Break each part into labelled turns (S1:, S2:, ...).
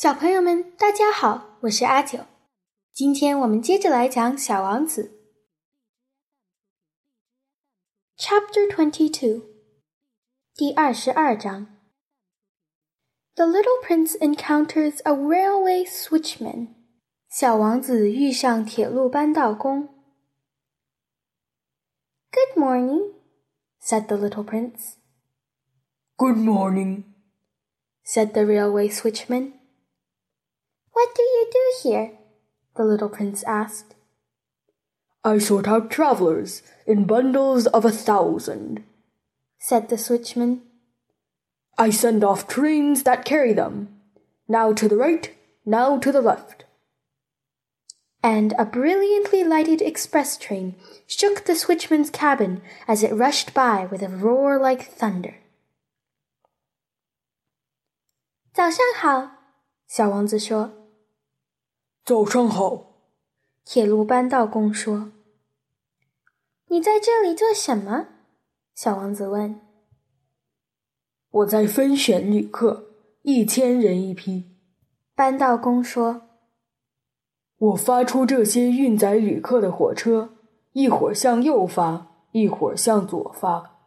S1: 小朋友们，大家好，我是阿九。今天我们接着来讲《小王子》Chapter Twenty Two，第二十二章。The little prince encounters a railway switchman。小王子遇上铁路扳道工。Good morning, said the little prince.
S2: Good morning,
S1: said the railway switchman. What do you do here? the little prince asked.
S2: I sort out travellers in bundles of a thousand,
S1: said the switchman.
S2: I send off trains that carry them, now to the right, now to the left.
S1: And a brilliantly lighted express train shook the switchman's cabin as it rushed by with a roar like thunder. 早上好，小王子说。
S2: 早上好，
S1: 铁路扳道工说：“你在这里做什么？”小王子问。
S2: “我在分选旅客，一千人一批。”
S1: 扳道工说。
S2: “我发出这些运载旅客的火车，一会儿向右发，一会儿向左发。”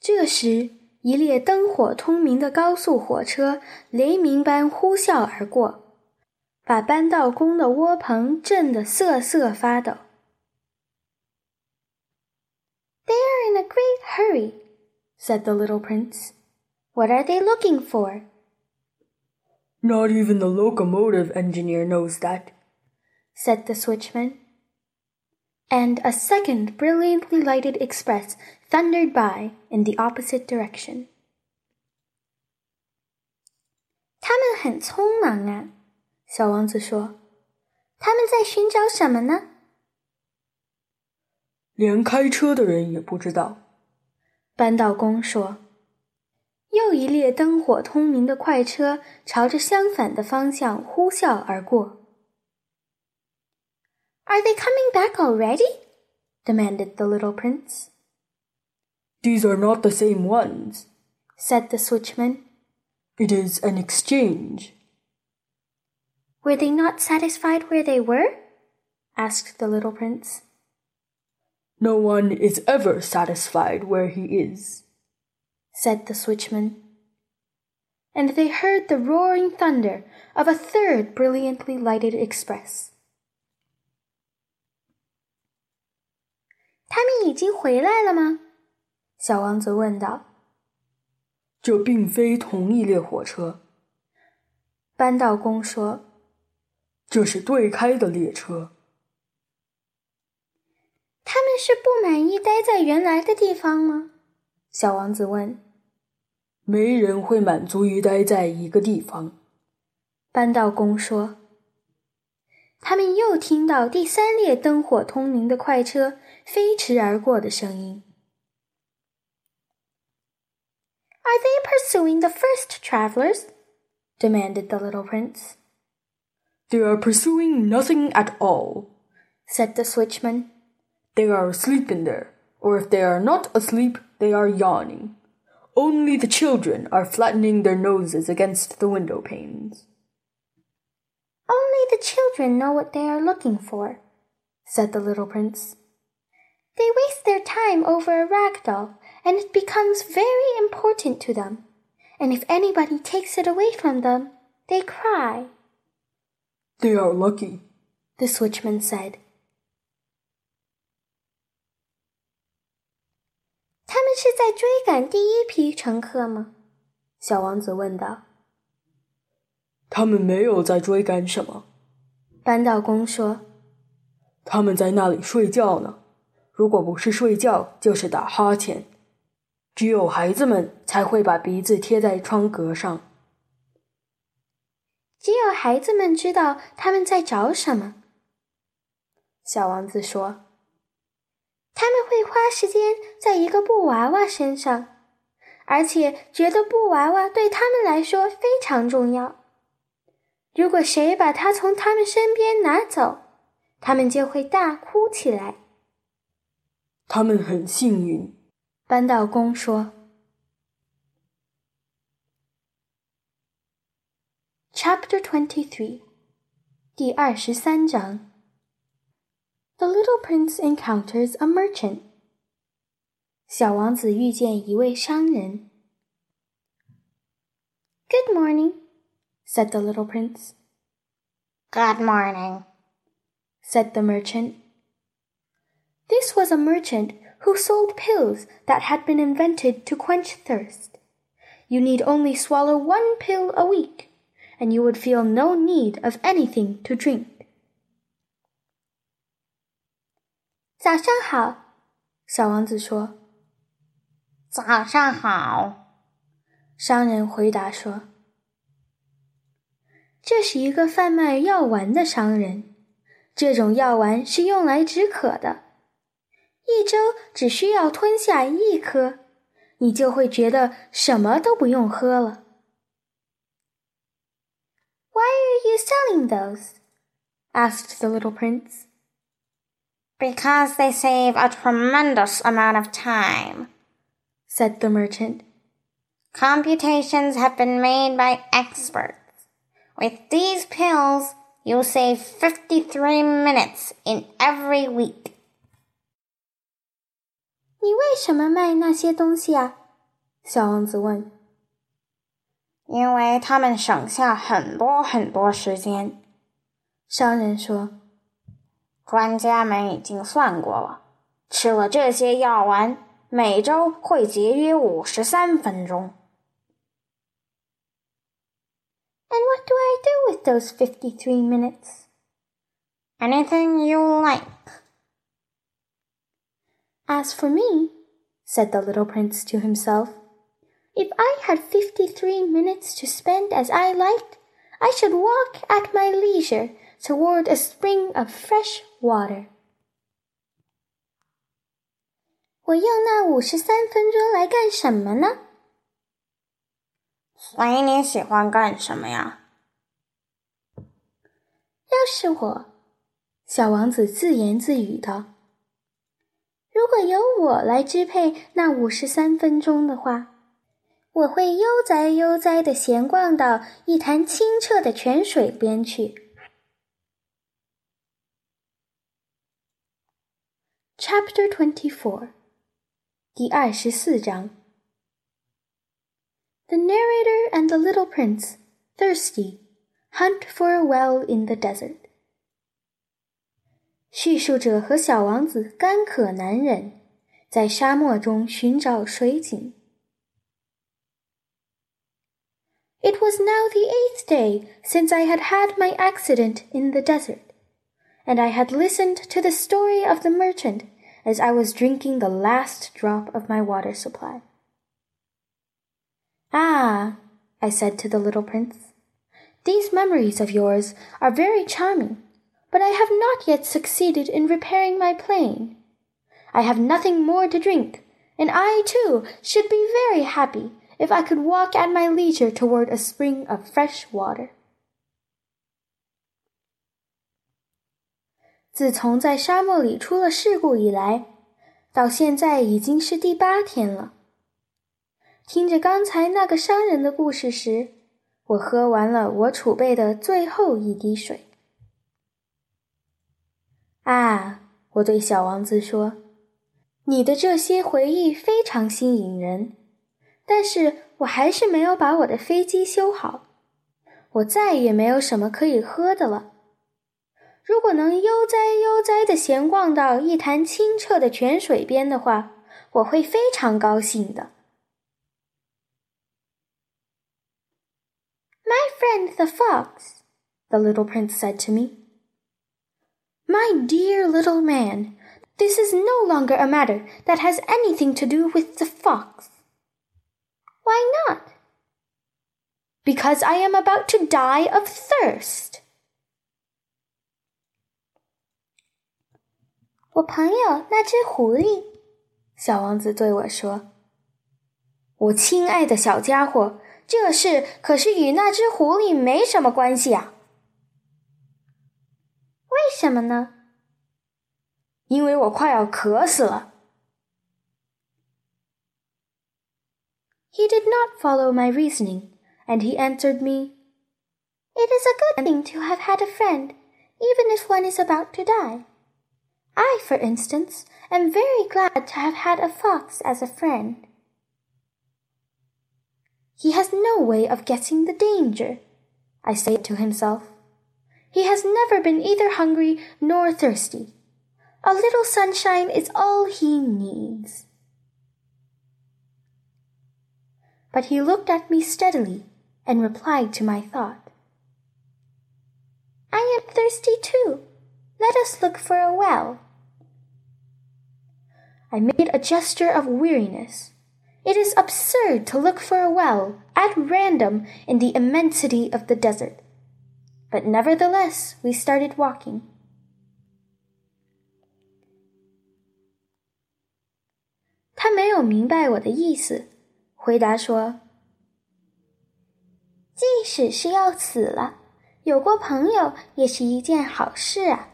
S1: 这时，一列灯火通明的高速火车雷鸣般呼啸而过。把扳道工的窝棚震得瑟瑟发抖。They are in a great hurry, said the little prince. What are they looking for?
S2: Not even the locomotive engineer knows that,
S1: said the switchman. And a second brilliantly lighted express thundered by in the opposite direction. 他们很匆忙啊。 小王子说：“他们在寻找什么呢？”
S2: 连开车的人也不知道。
S1: 扳道工说：“又一列灯火通明的快车朝着相反的方向呼啸而过。” Are they coming back already? demanded the little prince.
S2: These are not the same ones,
S1: said the switchman.
S2: It is an exchange.
S1: Were they not satisfied where they were? asked the little prince.
S2: No one is ever satisfied where he is,
S1: said the switchman. And they heard the roaring thunder of a third brilliantly lighted express. 他们已经回来了吗？小王子问道。
S2: 这并非同一列火车，
S1: 扳道工说。
S2: 这是对开的列车。
S1: 他们是不满意待在原来的地方吗？小王子问。
S2: 没人会满足于待在一个地方，
S1: 扳道工说。他们又听到第三列灯火通明的快车飞驰而过的声音。Are they pursuing the first travelers? demanded the little prince.
S2: They are pursuing nothing at all,
S1: said the switchman.
S2: They are asleep in there, or if they are not asleep, they are yawning. Only the children are flattening their noses against the window panes.
S1: Only the children know what they are looking for, said the little prince. They waste their time over a rag doll, and it becomes very important to them. And if anybody takes it away from them, they cry.
S2: They are lucky,
S1: the switchman said. 他们是在追赶第一批乘客吗？小王子问道。
S2: 他们没有在追赶什么，
S1: 扳道工说。
S2: 他们在那里睡觉呢。如果不是睡觉，就是打哈欠。只有孩子们才会把鼻子贴在窗格上。
S1: 只有孩子们知道他们在找什么。小王子说：“他们会花时间在一个布娃娃身上，而且觉得布娃娃对他们来说非常重要。如果谁把它从他们身边拿走，他们就会大哭起来。”
S2: 他们很幸运，
S1: 扳道工说。Chapter Twenty-Three，第二十三章。The little prince encounters a merchant。小王子遇见一位商人。Good morning, said the little prince.
S3: Good morning,
S1: said the merchant. This was a merchant who sold pills that had been invented to quench thirst. You need only swallow one pill a week, and you would feel no need of anything to drink. 早上好，小王子说。
S3: 早上好，
S1: 商人回答说：“这是一个贩卖药丸的商人，这种药丸是用来止渴的，一周只需要吞下一颗。”你就会觉得什么都不用喝了。Why are you selling those? asked the little prince.
S3: Because they save a tremendous amount of time,
S1: said the merchant.
S3: Computations have been made by experts. With these pills, you'll save 53 minutes in every week.
S1: 你为什么卖那些东西啊？小王子问。
S3: 因为他们省下很多很多时间，
S1: 商人说。
S3: 专家们已经算过了，吃了这些药丸，每周会节约五十三分钟。
S1: And what do I do with those fifty-three minutes?
S3: Anything you like.
S1: As for me, said the little prince to himself, if I had fifty three minutes to spend as I liked, I should walk at my leisure toward a spring of fresh water. 我用那五十三分钟来干什么呢？
S3: 所以你喜欢干什么呀？
S1: 要是我，小王子自言自语道。如果由我来支配那五十三分钟的话， 我会悠哉悠哉地闲逛到一潭清澈的泉水边去。Chapter Twenty Four，第二十四章。The narrator and the little prince, thirsty, hunt for a well in the desert. 叙述者和小王子干渴难忍，在沙漠中寻找水井。It was now the eighth day since I had had my accident in the desert, and I had listened to the story of the merchant as I was drinking the last drop of my water supply. Ah, I said to the little prince, these memories of yours are very charming but I have not yet succeeded in repairing my plane. I have nothing more to drink, and I too should be very happy if I could walk at my leisure toward a spring of fresh water. 自从在沙漠里出了事故以来，到现在已经是第八天了。听着刚才那个商人的故事时，我喝完了我储备的最后一滴水。啊，我对小王子说：“你的这些回忆非常吸引人， 但是我还是没有把我的飞机修好。我再也没有什么可以喝的了。如果能悠哉悠哉地闲逛到一潭清澈的泉水边的话，我会非常高兴的。” My friend the fox, the little prince said to me. My dear little man, this is no longer a matter that has anything to do with the fox. Why not? Because I am about to die of thirst. 我朋友那只狐狸，小王子对我说：“我亲爱的小家伙，这事可是与那只狐狸没什么关系啊。”为什么呢？因为我快要渴死了。He did not follow my reasoning, and he answered me, It is a good thing to have had a friend, even if one is about to die. I, for instance, am very glad to have had a fox as a friend. He has no way of guessing the danger, I say to himself. He has never been either hungry nor thirsty. A little sunshine is all he needs. But he looked at me steadily and replied to my thought. I am thirsty too. Let us look for a well. I made a gesture of weariness. It is absurd to look for a well at random in the immensity of the desert. But nevertheless, we started walking. 他没有明白我的意思， 回答说：“即使是要死了，有过朋友也是一件好事啊。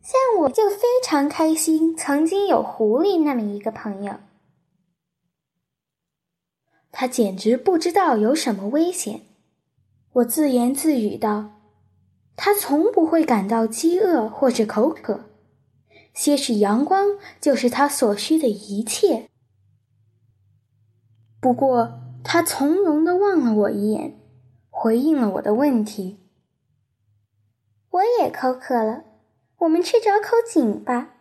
S1: 像我就非常开心，曾经有狐狸那么一个朋友。他简直不知道有什么危险。我自言自语道：“他从不会感到饥饿或者口渴，些许阳光就是他所需的一切。”不过，他从容地望了我一眼，回应了我的问题：“我也口渴了。”我们去找口井吧。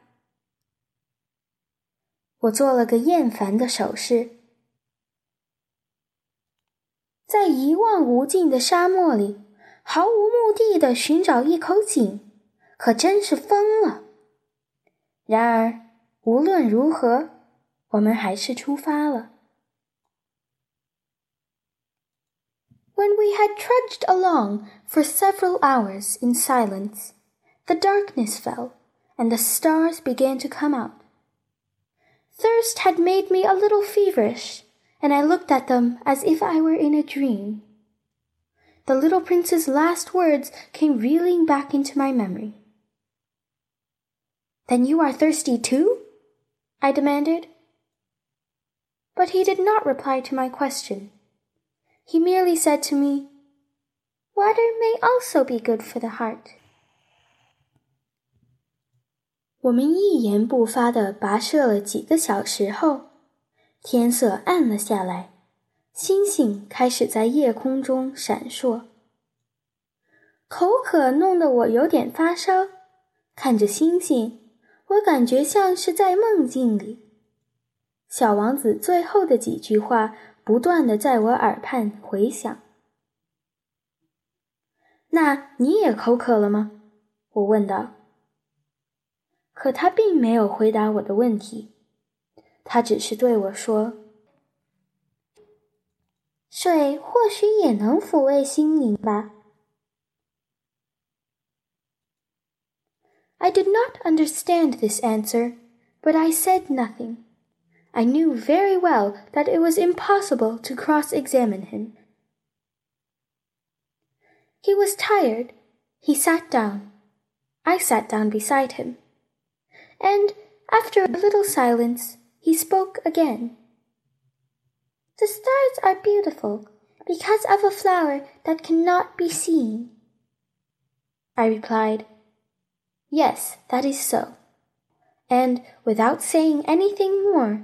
S1: 我做了个厌烦的手势。在一望无尽的沙漠里，毫无目的的寻找一口井，可真是疯了。然而，无论如何，我们还是出发了。When we had trudged along for several hours in silence. The darkness fell, and the stars began to come out. Thirst had made me a little feverish, and I looked at them as if I were in a dream. The little prince's last words came reeling back into my memory. Then you are thirsty too? I demanded. But he did not reply to my question. He merely said to me, Water may also be good for the heart. 我们一言不发地跋涉了几个小时后，天色暗了下来，星星开始在夜空中闪烁。口渴弄得我有点发烧，看着星星，我感觉像是在梦境里。小王子最后的几句话不断地在我耳畔回响。那你也口渴了吗？我问道。可他并没有回答我的问题，他只是对我说：“水或许也能抚慰心灵吧。” I did not understand this answer, but I said nothing. I knew very well that it was impossible to cross examine him. He was tired. He sat down. I sat down beside him and after a little silence, he spoke again. The stars are beautiful because of a flower that cannot be seen. I replied, Yes, that is so. And without saying anything more,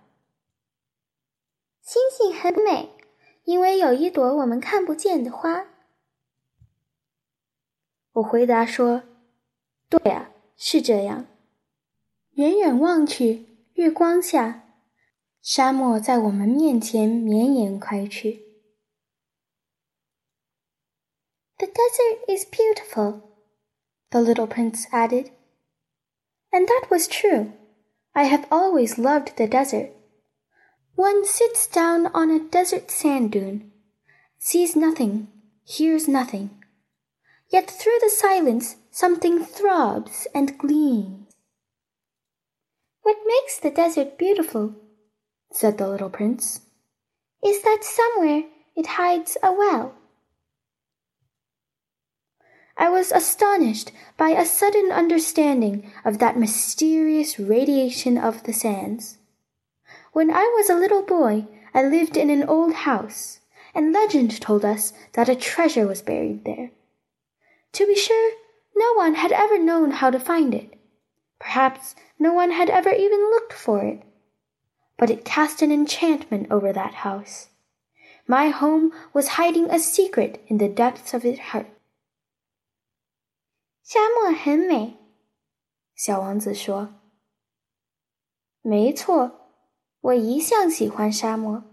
S1: 星星很美，因为有一朵我们看不见的花。我回答说：“对呀，是这样。”远远望去，月光下，沙漠在我们面前绵延开去。The desert is beautiful, the little prince added. And that was true. I have always loved the desert. One sits down on a desert sand dune, sees nothing, hears nothing. yet through the silence something throbs and gleams. What makes the desert beautiful, said the little prince, is that somewhere it hides a well. I was astonished by a sudden understanding of that mysterious radiation of the sands. When I was a little boy, I lived in an old house, and legend told us that a treasure was buried there. To be sure, no one had ever known how to find it. Perhaps no one had ever even looked for it. But it cast an enchantment over that house. My home was hiding a secret in the depths of its heart.
S3: 沙漠很美，
S1: 小王子说：“没错， 我一向喜欢沙漠。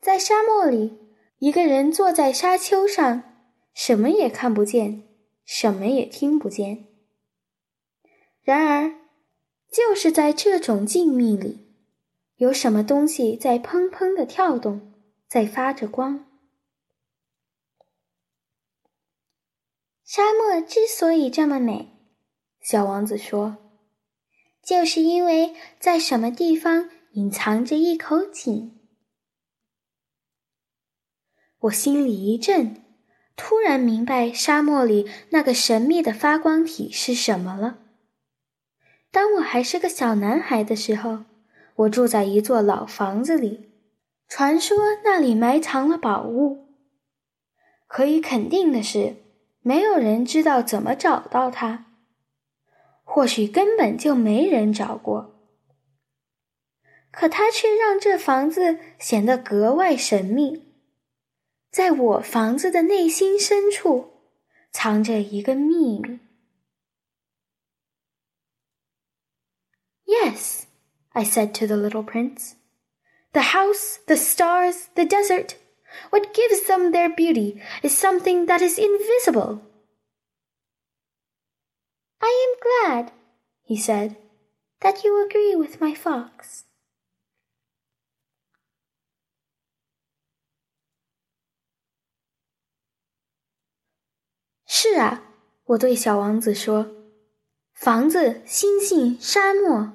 S1: 在沙漠里，一个人坐在沙丘上，什么也看不见，什么也听不见。然而，就是在这种静谧里，有什么东西在砰砰的跳动，在发着光。”
S3: 沙漠之所以这么美，
S1: 小王子说，
S3: 就是因为在什么地方隐藏着一口井。
S1: 我心里一震，突然明白沙漠里那个神秘的发光体是什么了。当我还是个小男孩的时候，我住在一座老房子里，传说那里埋藏了宝物。可以肯定的是。没有人知道怎么找到它，或许根本就没人找过。可它却让这房子显得格外神秘。在我房子的内心深处，藏着一个秘密。Yes, I said to the little prince. The house, the stars, the desert. What gives them their beauty is something that is invisible.
S3: I am glad, he said, that you agree with my fox.
S1: 是啊，我对小王子说：“房子、星星、沙漠，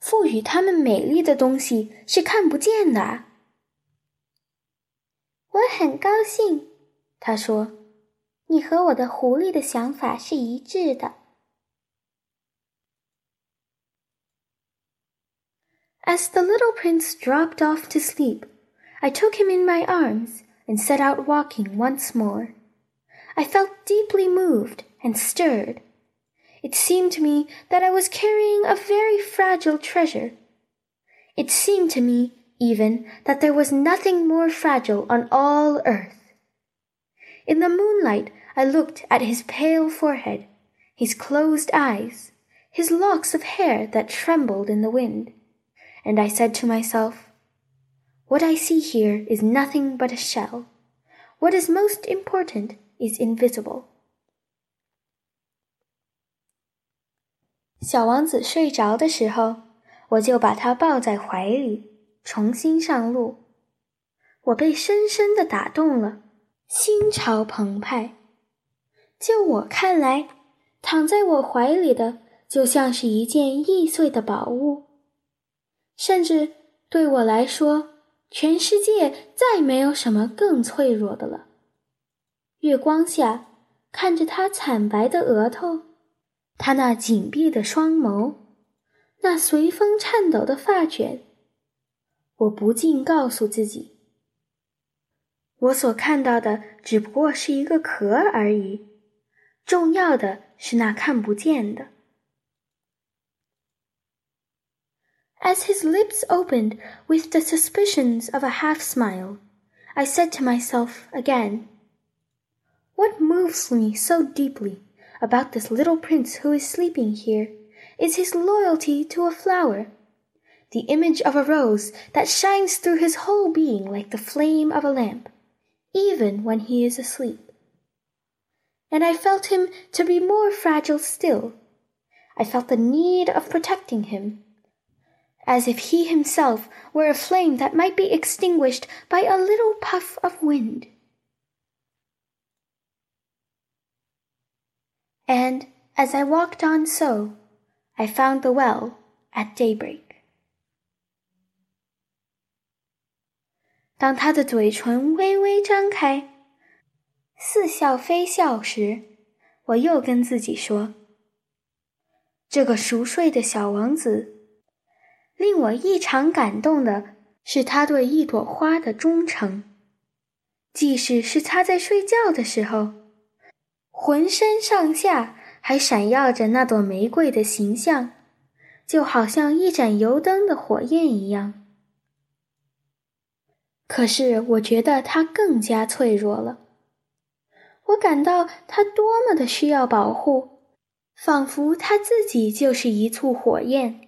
S1: 赋予它们美丽的东西是看不见的。”
S3: 我很高兴，他说：“你和我的狐狸的想法是一致的。”
S1: As the little prince dropped off to sleep, I took him in my arms and set out walking once more. I felt deeply moved and stirred. It seemed to me that I was carrying a very fragile treasure. It seemed to me even that there was nothing more fragile on all earth. In the moonlight, I looked at his pale forehead, his closed eyes, his locks of hair that trembled in the wind, and I said to myself, What I see here is nothing but a shell. What is most important is invisible. 小王子睡着的时候，我就把他抱在怀里。重新上路，我被深深的打动了，心潮澎湃。就我看来，躺在我怀里的就像是一件易碎的宝物，甚至对我来说，全世界再没有什么更脆弱的了。月光下，看着他惨白的额头，他那紧闭的双眸，那随风颤抖的发卷。我不禁告诉自己，我所看到的只不过是一个壳而已，重要的是那看不见的。As his lips opened with the suspicions of a half smile, I said to myself again, What moves me so deeply about this little prince who is sleeping here is his loyalty to a flower the image of a rose that shines through his whole being like the flame of a lamp, even when he is asleep. And I felt him to be more fragile still. I felt the need of protecting him, as if he himself were a flame that might be extinguished by a little puff of wind. And as I walked on so, I found the well at daybreak. 当他的嘴唇微微张开，似笑非笑时，我又跟自己说：“这个熟睡的小王子。”令我异常感动的是他对一朵花的忠诚，即使是他在睡觉的时候， 浑身上下还闪耀着那朵玫瑰的形象，就好像一盏油灯的火焰一样。可是我觉得他更加脆弱了，我感到他多么的需要保护，仿佛他自己就是一簇火焰。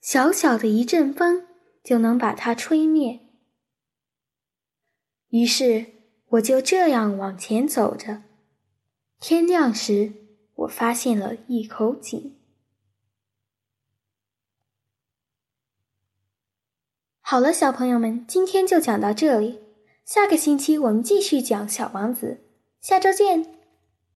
S1: 小小的一阵风就能把它吹灭。于是我就这样往前走着。天亮时，我发现了一口井。好了，小朋友们，今天就讲到这里。下个星期我们继续讲《小王子》，下周见。